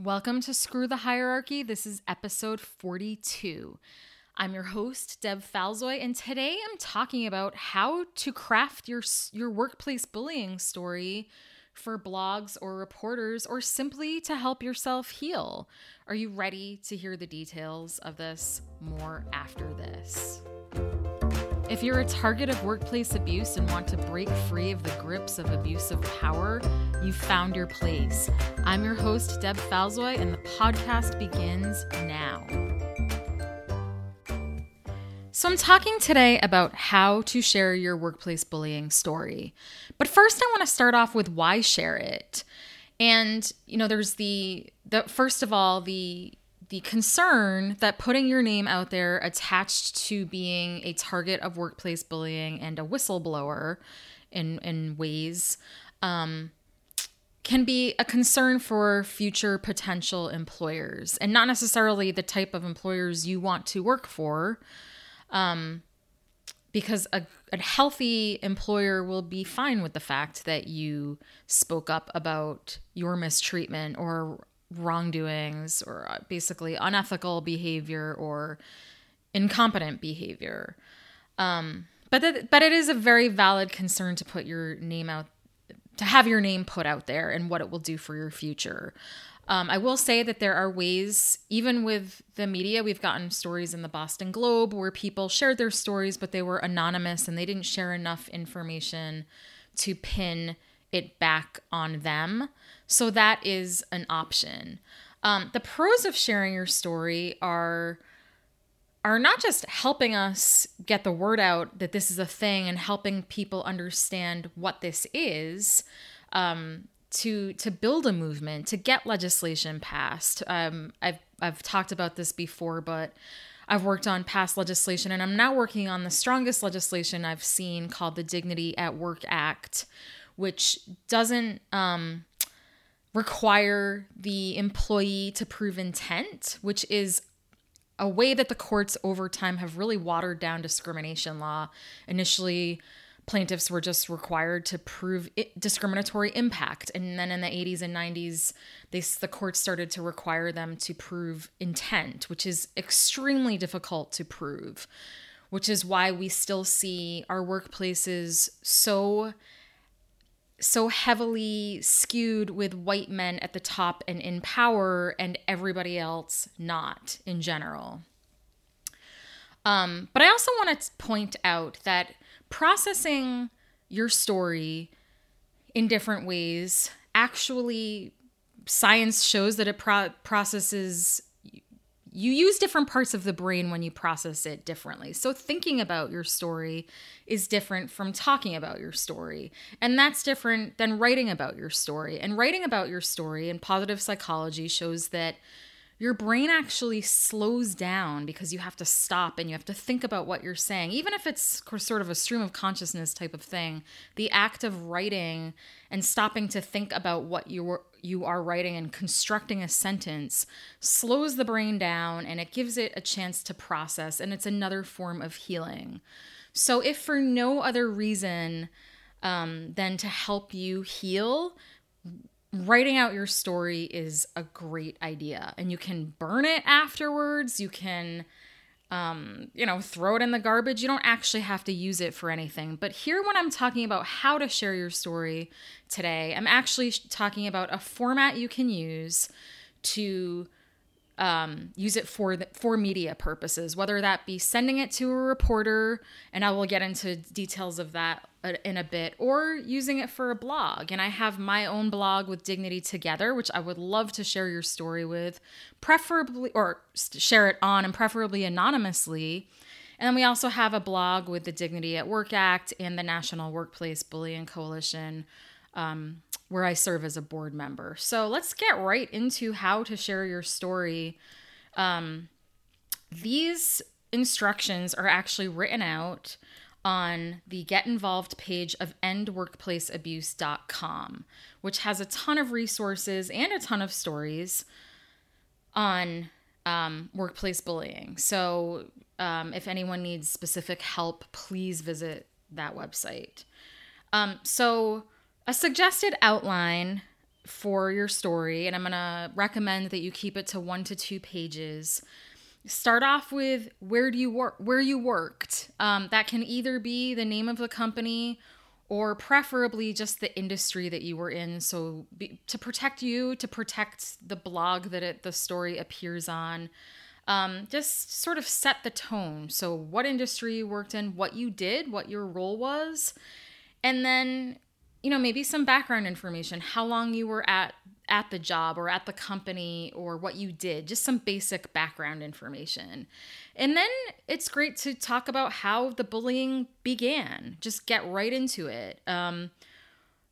Welcome to Screw the Hierarchy. This is episode 42. I'm your host, Deb Falzoi, and today I'm talking about how to craft your, your workplace bullying story for blogs or reporters or simply to help yourself heal. Are you ready to hear the details of this more after this? If you're a target of workplace abuse and want to break free of the grips of abusive power, you've found your place. I'm your host, Deb Falzoi, and the podcast begins now. So, I'm talking today about how to share your workplace bullying story. But first, I want to start off with why share it. And, you know, there's the, the first of all, the the concern that putting your name out there attached to being a target of workplace bullying and a whistleblower in in ways um, can be a concern for future potential employers and not necessarily the type of employers you want to work for um, because a, a healthy employer will be fine with the fact that you spoke up about your mistreatment or wrongdoings or uh, basically unethical behavior or incompetent behavior. Um, but but it is a very valid concern to put your name out, to have your name put out there and what it will do for your future. Um, I will say that there are ways, even with the media, we've gotten stories in the Boston Globe where people shared their stories, but they were anonymous and they didn't share enough information to pin it back on them. So that is an option. Um, the pros of sharing your story are are not just helping us get the word out that this is a thing and helping people understand what this is um, to to build a movement to get legislation passed um, I've I've talked about this before but I've worked on past legislation and I'm now working on the strongest legislation I've seen called the Dignity at Work Act which doesn't um, require the employee to prove intent, which is a way that the courts over time have really watered down discrimination law. Initially, plaintiffs were just required to prove discriminatory impact, and then in the 80s and 90s, they, the courts started to require them to prove intent, which is extremely difficult to prove. Which is why we still see our workplaces so so heavily skewed with white men at the top and in power and everybody else not in general. Um, but I also want to point out that processing your story in different ways actually science shows that it pro- processes you use different parts of the brain when you process it differently. So, thinking about your story is different from talking about your story. And that's different than writing about your story. And writing about your story in positive psychology shows that your brain actually slows down because you have to stop and you have to think about what you're saying. Even if it's sort of a stream of consciousness type of thing, the act of writing and stopping to think about what you were you are writing and constructing a sentence slows the brain down and it gives it a chance to process and it's another form of healing. So if for no other reason um, than to help you heal, writing out your story is a great idea and you can burn it afterwards you can um, you know throw it in the garbage. You don't actually have to use it for anything. But here when i'm talking about how to share your story today i'm actually talking about a format you can use to um, use it for the, for media purposes, whether that be sending it to a reporter, and I will get into details of that uh, in a bit, or using it for a blog. And I have my own blog with Dignity Together, which I would love to share your story with, preferably or share it on, and preferably anonymously. And then we also have a blog with the Dignity at Work Act and the National Workplace Bullying Coalition. Um, where I serve as a board member. So let's get right into how to share your story. Um, these instructions are actually written out on the Get Involved page of endworkplaceabuse.com, which has a ton of resources and a ton of stories on um, workplace bullying. So um, if anyone needs specific help, please visit that website. Um, so a suggested outline for your story, and I'm going to recommend that you keep it to one to two pages. Start off with where do you work, where you worked. Um, that can either be the name of the company or preferably just the industry that you were in. So be, to protect you, to protect the blog that it, the story appears on. Um, just sort of set the tone. So, what industry you worked in, what you did, what your role was, and then you know maybe some background information how long you were at at the job or at the company or what you did just some basic background information. And then it's great to talk about how the bullying began. Just get right into it. Um,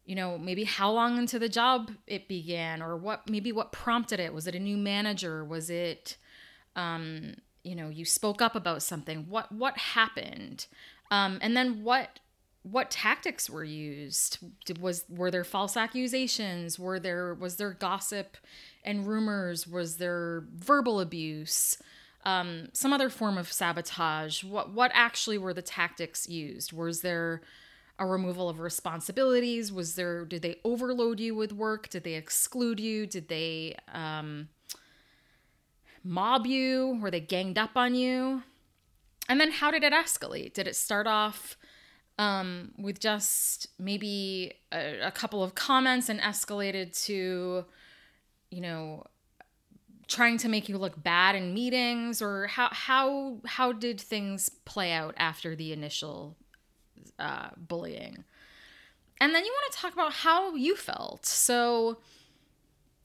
you know maybe how long into the job it began or what maybe what prompted it. Was it a new manager? Was it um, you know you spoke up about something. What what happened? Um, and then what what tactics were used? Was were there false accusations? Were there was there gossip and rumors? Was there verbal abuse? Um, some other form of sabotage? What what actually were the tactics used? Was there a removal of responsibilities? Was there did they overload you with work? Did they exclude you? Did they um, mob you? Were they ganged up on you? And then how did it escalate? Did it start off um, with just maybe a, a couple of comments and escalated to, you know, trying to make you look bad in meetings or how how how did things play out after the initial uh, bullying? And then you want to talk about how you felt. So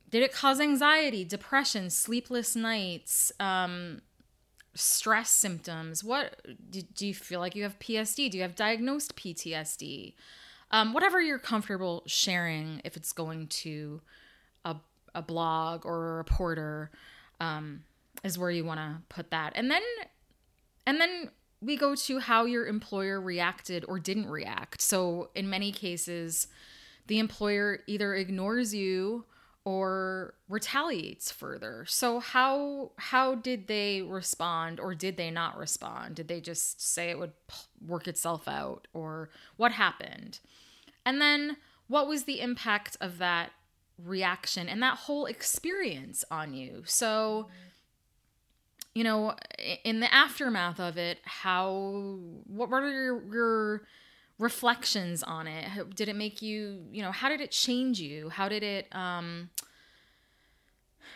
did it cause anxiety depression sleepless nights? Um, stress symptoms what do, do you feel like you have psd do you have diagnosed ptsd um, whatever you're comfortable sharing if it's going to a, a blog or a reporter um, is where you want to put that. And then and then we go to how your employer reacted or didn't react. So in many cases the employer either ignores you or retaliates further. So how how did they respond or did they not respond? Did they just say it would work itself out or what happened? And then what was the impact of that reaction and that whole experience on you? So you know, in the aftermath of it, how what were your your reflections on it? Did it make you, you know, how did it change you? How did it um,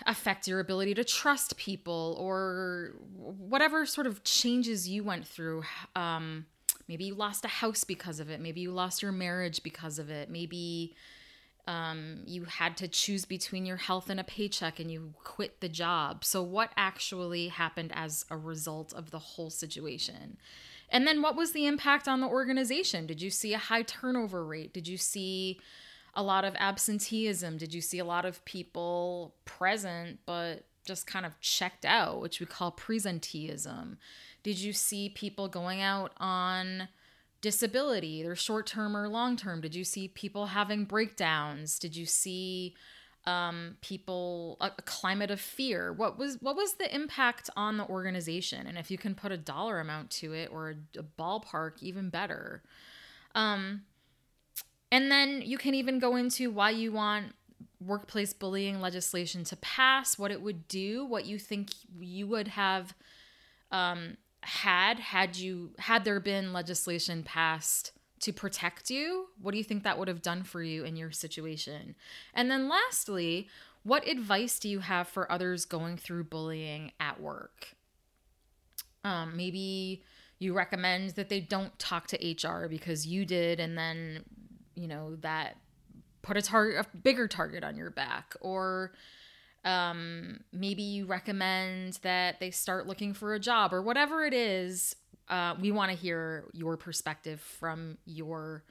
affect your ability to trust people or whatever sort of changes you went through? Um, maybe you lost a house because of it. Maybe you lost your marriage because of it. Maybe um, you had to choose between your health and a paycheck and you quit the job. So, what actually happened as a result of the whole situation? And then what was the impact on the organization? Did you see a high turnover rate? Did you see a lot of absenteeism? Did you see a lot of people present but just kind of checked out, which we call presenteeism? Did you see people going out on disability, either short term or long term? Did you see people having breakdowns? Did you see um, people a, a, climate of fear. What was what was the impact on the organization? And if you can put a dollar amount to it or a, a ballpark even better. Um, and then you can even go into why you want workplace bullying legislation to pass what it would do what you think you would have um, had had you had there been legislation passed to protect you? What do you think that would have done for you in your situation? And then lastly, what advice do you have for others going through bullying at work? Um, maybe you recommend that they don't talk to HR because you did, and then, you know, that put a target, a bigger target on your back. Or um, maybe you recommend that they start looking for a job or whatever it is uh, we want to hear your perspective from your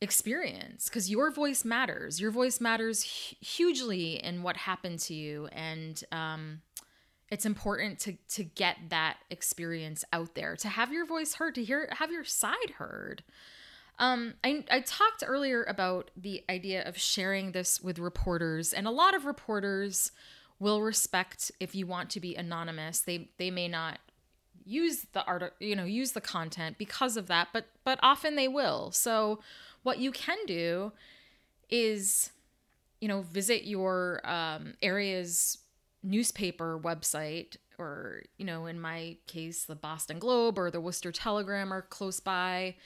experience because your voice matters. Your voice matters hugely in what happened to you, and um, it's important to to get that experience out there, to have your voice heard, to hear have your side heard. Um, I, I talked earlier about the idea of sharing this with reporters, and a lot of reporters will respect if you want to be anonymous. They they may not use the art you know use the content because of that but but often they will so what you can do is you know, visit your um, area's newspaper website, or, you know, in my case, the Boston Globe or the Worcester Telegram are close by,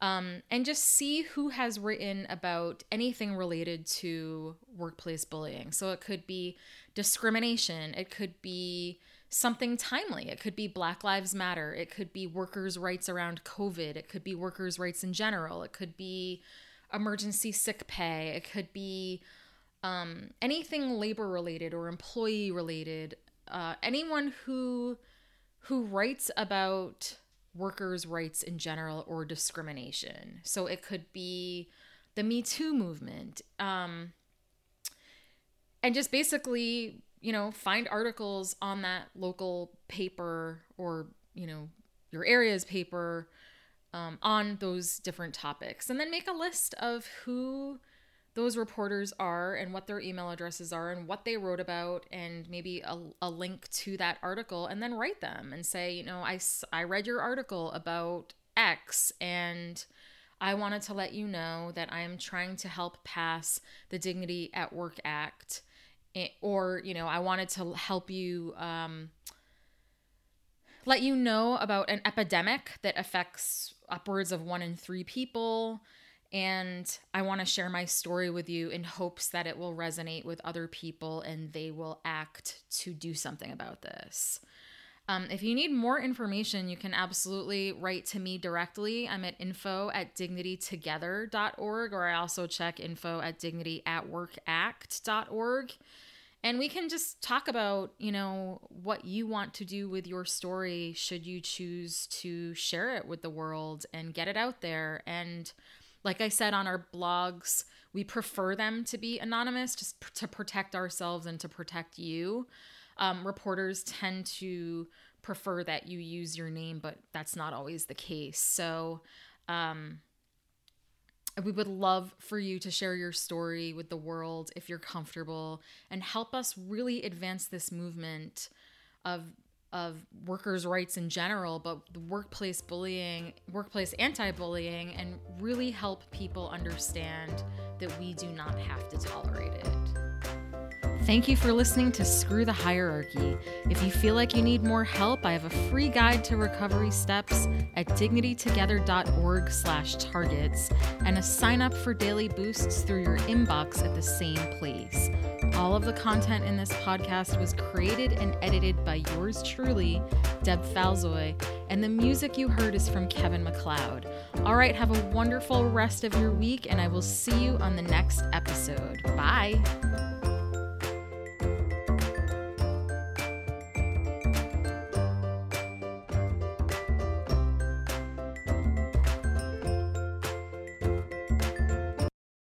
um, and just see who has written about anything related to workplace bullying. So it could be discrimination, it could be something timely. It could be Black Lives Matter. It could be workers' rights around COVID. It could be workers' rights in general. It could be emergency sick pay. It could be um, anything labor related or employee related. Uh, anyone who who writes about workers' rights in general or discrimination. So it could be the Me Too movement. Um, and just basically you know, find articles on that local paper or, you know, your area's paper um, on those different topics. And then make a list of who those reporters are and what their email addresses are and what they wrote about and maybe a, a link to that article and then write them and say, you know, I, I read your article about X and I wanted to let you know that I am trying to help pass the Dignity at Work Act or you know i wanted to help you um, let you know about an epidemic that affects upwards of one in three people. And i want to share my story with you in hopes that it will resonate with other people and they will act to do something about this um, if you need more information, you can absolutely write to me directly. I'm at info at dignitytogether.org, or I also check info at dignityatworkact.org. And we can just talk about, you know, what you want to do with your story should you choose to share it with the world and get it out there. And like I said on our blogs, we prefer them to be anonymous just to protect ourselves and to protect you. Um, reporters tend to prefer that you use your name, but that's not always the case. So, um, we would love for you to share your story with the world if you're comfortable and help us really advance this movement of of workers' rights in general, but workplace bullying, workplace anti-bullying and really help people understand that we do not have to tolerate it. Thank you for listening to Screw the Hierarchy. If you feel like you need more help, I have a free guide to recovery steps at dignitytogether.org slash targets and a sign up for daily boosts through your inbox at the same place. All of the content in this podcast was created and edited by yours truly, Deb Falzoi, and the music you heard is from Kevin MacLeod. All right, have a wonderful rest of your week, and I will see you on the next episode. Bye.